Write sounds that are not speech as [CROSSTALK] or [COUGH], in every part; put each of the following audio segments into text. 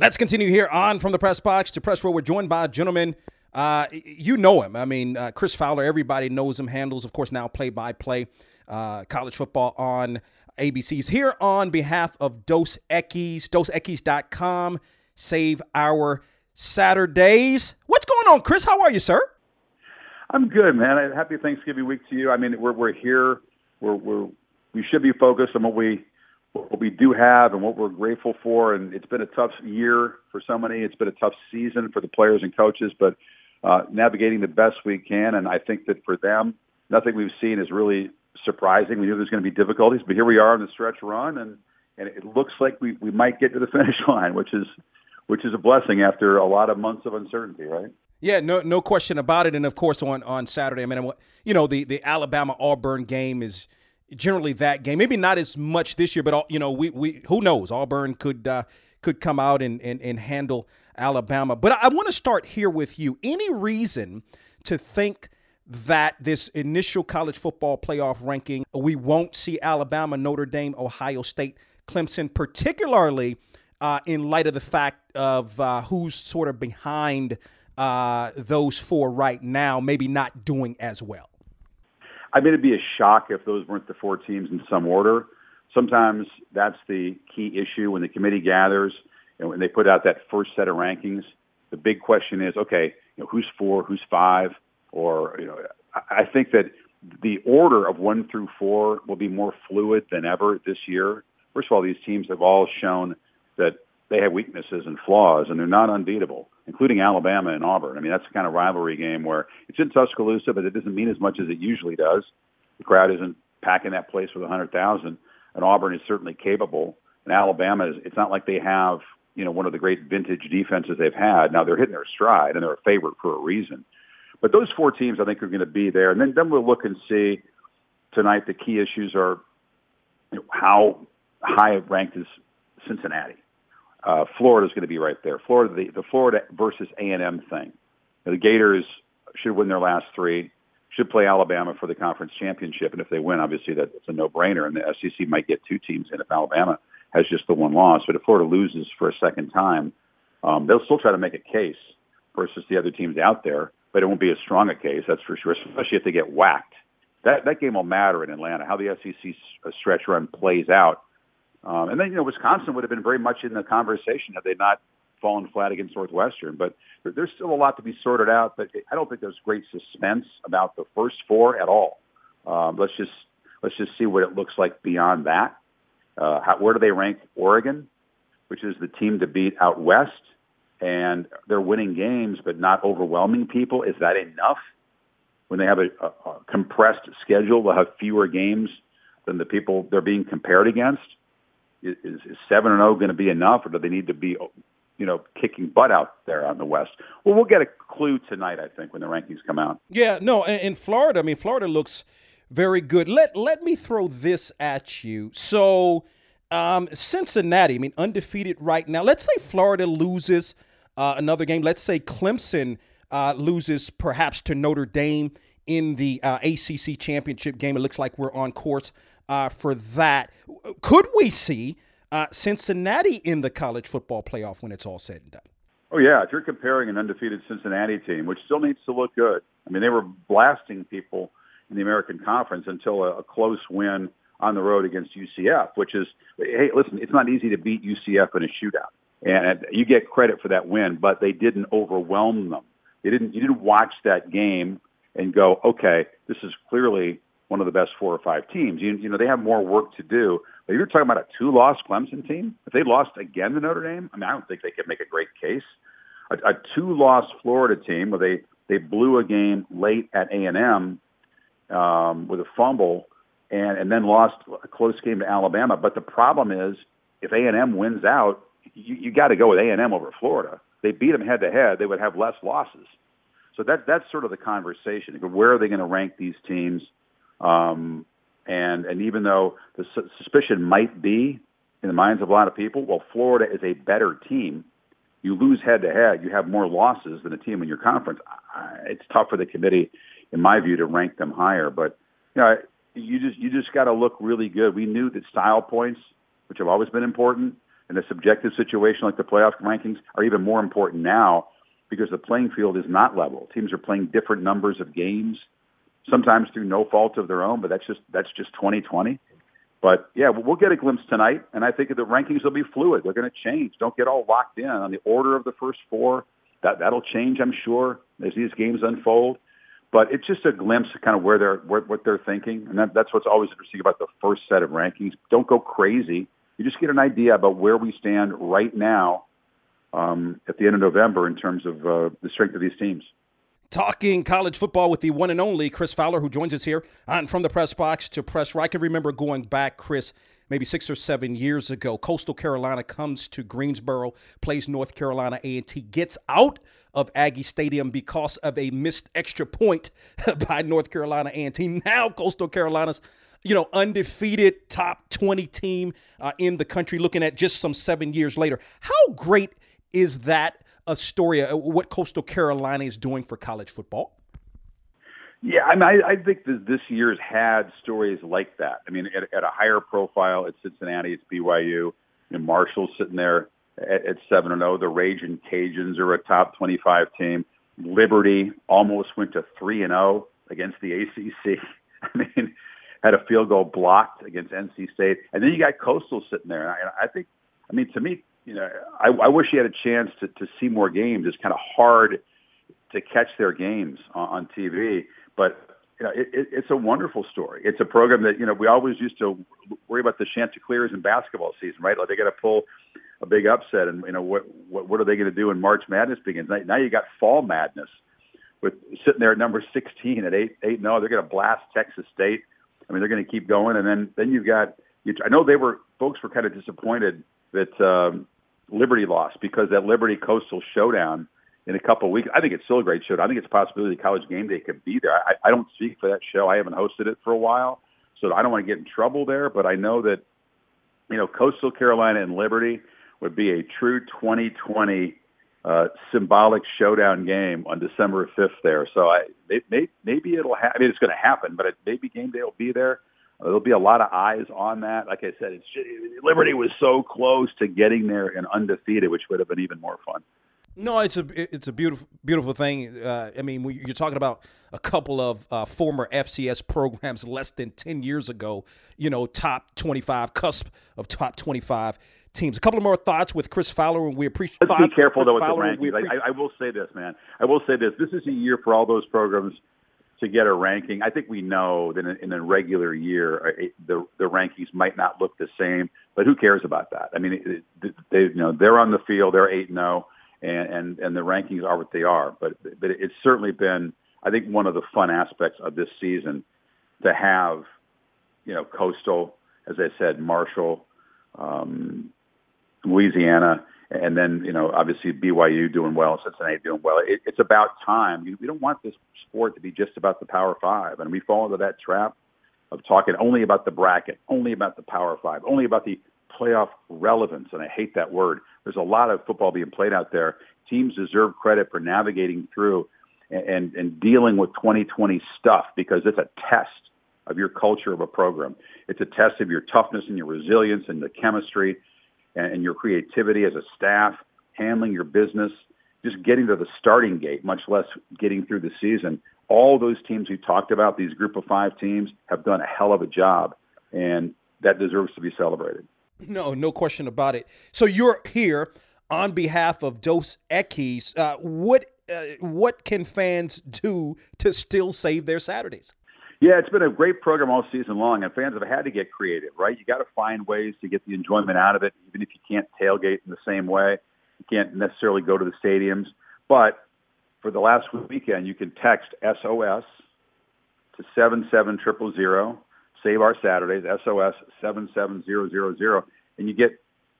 Let's continue here on from the press box to press row. We're joined by a gentleman. Uh, you know him. I mean, uh, Chris Fowler. Everybody knows him. Handles, of course, now play by play college football on ABC's here on behalf of Dos Equis, DosEquis.com. Save our Saturdays. What's going on, Chris? How are you, sir? I'm good, man. Happy Thanksgiving week to you. I mean, we're we're here. We're we're we should be focused on what we what we do have and what we're grateful for. And it's been a tough year for so many. It's been a tough season for the players and coaches, but uh, navigating the best we can. And I think that for them, nothing we've seen is really surprising. We knew there's going to be difficulties, but here we are on the stretch run, and and it looks like we we might get to the [LAUGHS] finish line, which is which is a blessing after a lot of months of uncertainty, right? Yeah, no, no question about it. And of course, on on Saturday, I mean, you know, the the Alabama Auburn game is generally that game. Maybe not as much this year, but you know, we we who knows? Auburn could uh, could come out and, and and handle Alabama. But I, I want to start here with you. Any reason to think that this initial college football playoff ranking, we won't see Alabama, Notre Dame, Ohio State, Clemson, particularly uh, in light of the fact of uh, who's sort of behind uh, those four right now, maybe not doing as well. I mean, it'd be a shock if those weren't the four teams in some order. Sometimes that's the key issue when the committee gathers and when they put out that first set of rankings. The big question is, okay, you know, who's four, who's five, or you know, I think that the order of one through four will be more fluid than ever this year. First of all, these teams have all shown that they have weaknesses and flaws, and they're not unbeatable, including Alabama and Auburn. I mean, that's the kind of rivalry game where it's in Tuscaloosa, but it doesn't mean as much as it usually does. The crowd isn't packing that place with a 100,000, and Auburn is certainly capable. And Alabama is, it's not like they have, you know, one of the great vintage defenses they've had. Now they're hitting their stride, and they're a favorite for a reason. But those four teams, I think, are going to be there. And then, then we'll look and see tonight. The key issues are you know, how high ranked is Cincinnati. Uh, Florida is going to be right there. Florida, the, the Florida versus A and M thing. The Gators should win their last three. Should play Alabama for the conference championship, and if they win, obviously that's a no-brainer. And the SEC might get two teams in if Alabama has just the one loss. But if Florida loses for a second time, um, they'll still try to make a case versus the other teams out there but it won't be as strong a case, that's for sure, especially if they get whacked. That that game will matter in Atlanta, how the SEC stretch run plays out. Um, and then, you know, Wisconsin would have been very much in the conversation had they not fallen flat against Northwestern. But there's still a lot to be sorted out. But I don't think there's great suspense about the first four at all. Um, let's just let's just see what it looks like beyond that. Uh, how, where do they rank Oregon, which is the team to beat out west? and they're winning games but not overwhelming people. Is that enough? When they have a, a, a compressed schedule, they'll have fewer games than the people they're being compared against. Is, is seven and zero oh going to be enough, or do they need to be, you know, kicking butt out there on the West? Well, we'll get a clue tonight, I think, when the rankings come out. Yeah, no, in Florida, I mean, Florida looks very good. Let let me throw this at you. So, um, Cincinnati, I mean, undefeated right now. Let's say Florida loses uh, another game. Let's say Clemson uh, loses perhaps to Notre Dame in the uh, ACC championship game. It looks like we're on course uh, for that. Could we see uh, Cincinnati in the college football playoff when it's all said and done? Oh yeah, if you're comparing an undefeated Cincinnati team, which still needs to look good. I mean, they were blasting people in the American Conference until a, a close win on the road against UCF, which is hey, listen, it's not easy to beat UCF in a shootout and you get credit for that win, but they didn't overwhelm them. They didn't. You didn't watch that game and go, okay, this is clearly one of the best four or five teams. You, you know, they have more work to do. But you're talking about a two-loss Clemson team. If they lost again to Notre Dame, I mean, I don't think they could make a great case. A, a two-loss Florida team where they they blew a game late at A and M um, with a fumble, and and then lost a close game to Alabama. But the problem is, if A and M wins out, you, you got to go with A and M over Florida. They beat them head to head. They would have less losses. So that that's sort of the conversation. Where are they going to rank these teams? Um, and and even though the su- suspicion might be in the minds of a lot of people, well, Florida is a better team. You lose head to head, you have more losses than a team in your conference. It's tough for the committee, in my view, to rank them higher. But you know, you just you just got to look really good. We knew that style points, which have always been important, in a subjective situation like the playoff rankings are even more important now because the playing field is not level. Teams are playing different numbers of games, sometimes through no fault of their own, but that's just that's just 2020. But yeah, we'll get a glimpse tonight, and I think the rankings will be fluid. They're going to change. Don't get all locked in on the order of the first four. That that'll change, I'm sure, as these games unfold. But it's just a glimpse of kind of where they're where, what they're thinking, and that, that's what's always interesting about the first set of rankings. Don't go crazy. You just get an idea about where we stand right now um, at the end of November in terms of uh, the strength of these teams. Talking college football with the one and only Chris Fowler, who joins us here on From the Press Box to Press. I can remember going back, Chris, maybe six or seven years ago. Coastal Carolina comes to Greensboro, plays North Carolina A&T, gets out of Aggie Stadium because of a missed extra point [LAUGHS] by North Carolina A&T. Now Coastal Carolina's you know, undefeated top 20 team uh, in the country, looking at just some seven years later. How great is that a story, uh, what Coastal Carolina is doing for college football? Yeah, I mean, I, I think that this year's had stories like that. I mean, at, at a higher profile, it's Cincinnati, it's BYU, and Marshall's sitting there at, at seven and zero. Oh. The Raging Cajuns are a top twenty-five team. Liberty almost went to three and zero oh against the ACC. [LAUGHS] I mean, had a field goal blocked against NC State, and then you got Coastal sitting there. And I, I think, I mean, to me, you know, I, I wish he had a chance to to see more games. It's kind of hard to catch their games on, on TV, but you know, it, it, it's a wonderful story. It's a program that you know we always used to worry about the Chanticleers in basketball season, right? Like they got to pull a big upset, and you know what what, what are they going to do when March Madness begins? Now, you got fall madness with sitting there at number 16 at eight eight. No, oh, they're going to blast Texas State. I mean, they're going to keep going, and then then you've got. You, I know they were folks were kind of disappointed that um, Liberty lost because that Liberty Coastal showdown in a couple of weeks. I think it's still a great show. I think it's a possibility College Game Day could be there. I, I don't speak for that show. I haven't hosted it for a while, so I don't want to get in trouble there. But I know that you know Coastal Carolina and Liberty would be a true 2020 uh, symbolic showdown game on December 5th there. So I may, maybe it'll. Ha- I mean, it's going to happen, but it, maybe game day will be there. There'll be a lot of eyes on that. Like I said, it's Liberty was so close to getting there and undefeated, which would have been even more fun. No, it's a it's a beautiful beautiful thing. Uh, I mean, you're talking about a couple of uh, former FCS programs [LAUGHS] less than ten years ago. You know, top 25, cusp of top 25 teams. A couple of more thoughts with Chris Fowler, and we appreciate. Let's be careful though with Fowler, the rankings. I, I will say this, man. I will say this. This is a year for all those programs to get a ranking. I think we know that in, in a regular year, uh, the the rankings might not look the same, but who cares about that? I mean, it, they you know they're on the field, they're eight and zero, and and the rankings are what they are. But but it's certainly been, I think, one of the fun aspects of this season to have, you know, Coastal, as I said, Marshall, um, Louisiana, and then you know obviously BYU doing well, Cincinnati doing well. It, it's about time. We don't want this sport to be just about the Power Five, and we fall into that trap of talking only about the bracket, only about the Power Five, only about the playoff relevance. And I hate that word. There's a lot of football being played out there. Teams deserve credit for navigating through and, and, and dealing with 2020 stuff because it's a test of your culture of a program. It's a test of your toughness and your resilience and the chemistry and, and your creativity as a staff, handling your business, just getting to the starting gate, much less getting through the season. All those teams we talked about, these group of five teams, have done a hell of a job, and that deserves to be celebrated. No, no question about it. So you're here on behalf of Dos Equis. Uh, what uh, what can fans do to still save their Saturdays? Yeah, it's been a great program all season long, and fans have had to get creative, right? You got to find ways to get the enjoyment out of it, even if you can't tailgate in the same way. You can't necessarily go to the stadiums, but for the last weekend, you can text SOS to seven seven triple zero. Save our Saturdays, SOS seven seven zero zero zero, and you get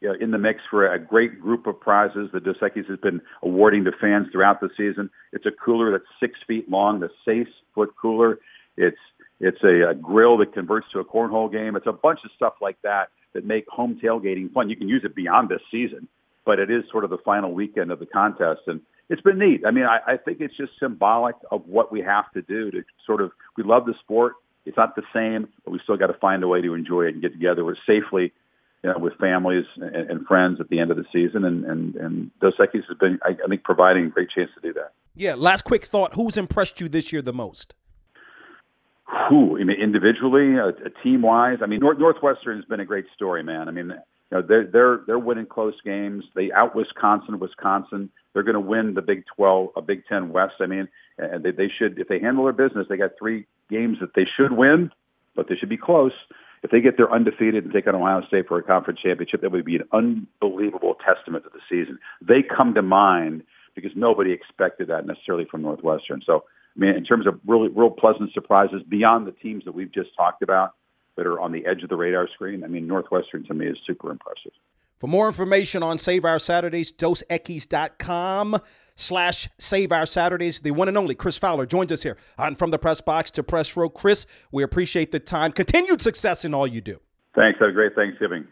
you know, in the mix for a great group of prizes that Dos Equis has been awarding to fans throughout the season. It's a cooler that's six feet long, the Safe Foot Cooler. It's it's a, a grill that converts to a cornhole game. It's a bunch of stuff like that that make home tailgating fun. You can use it beyond this season, but it is sort of the final weekend of the contest, and it's been neat. I mean, I, I think it's just symbolic of what we have to do to sort of. We love the sport. It's not the same, but we still got to find a way to enjoy it and get together safely you know, with families and, and friends at the end of the season. And and and Dos Equis has been, I, I think, providing a great chance to do that. Yeah. Last quick thought: Who's impressed you this year the most? Who? I mean, individually, uh, a, a team wise. I mean, North, Northwestern has been a great story, man. I mean, you know, they're they're they're winning close games. They out Wisconsin. Wisconsin. They're going to win the Big Twelve, a Big Ten West. I mean, and they, they should if they handle their business. They got three games that they should win, but they should be close. If they get there undefeated and take on Ohio State for a conference championship, that would be an unbelievable testament to the season. They come to mind because nobody expected that necessarily from Northwestern. So I mean, in terms of really real pleasant surprises beyond the teams that we've just talked about that are on the edge of the radar screen, I mean, Northwestern to me is super impressive. For more information on Save Our Saturdays, dosequis.com slash Save Our Saturdays. The one and only Chris Fowler joins us here on From the Press Box to Press Row. Chris, we appreciate the time. Continued success in all you do. Thanks. Have a great Thanksgiving.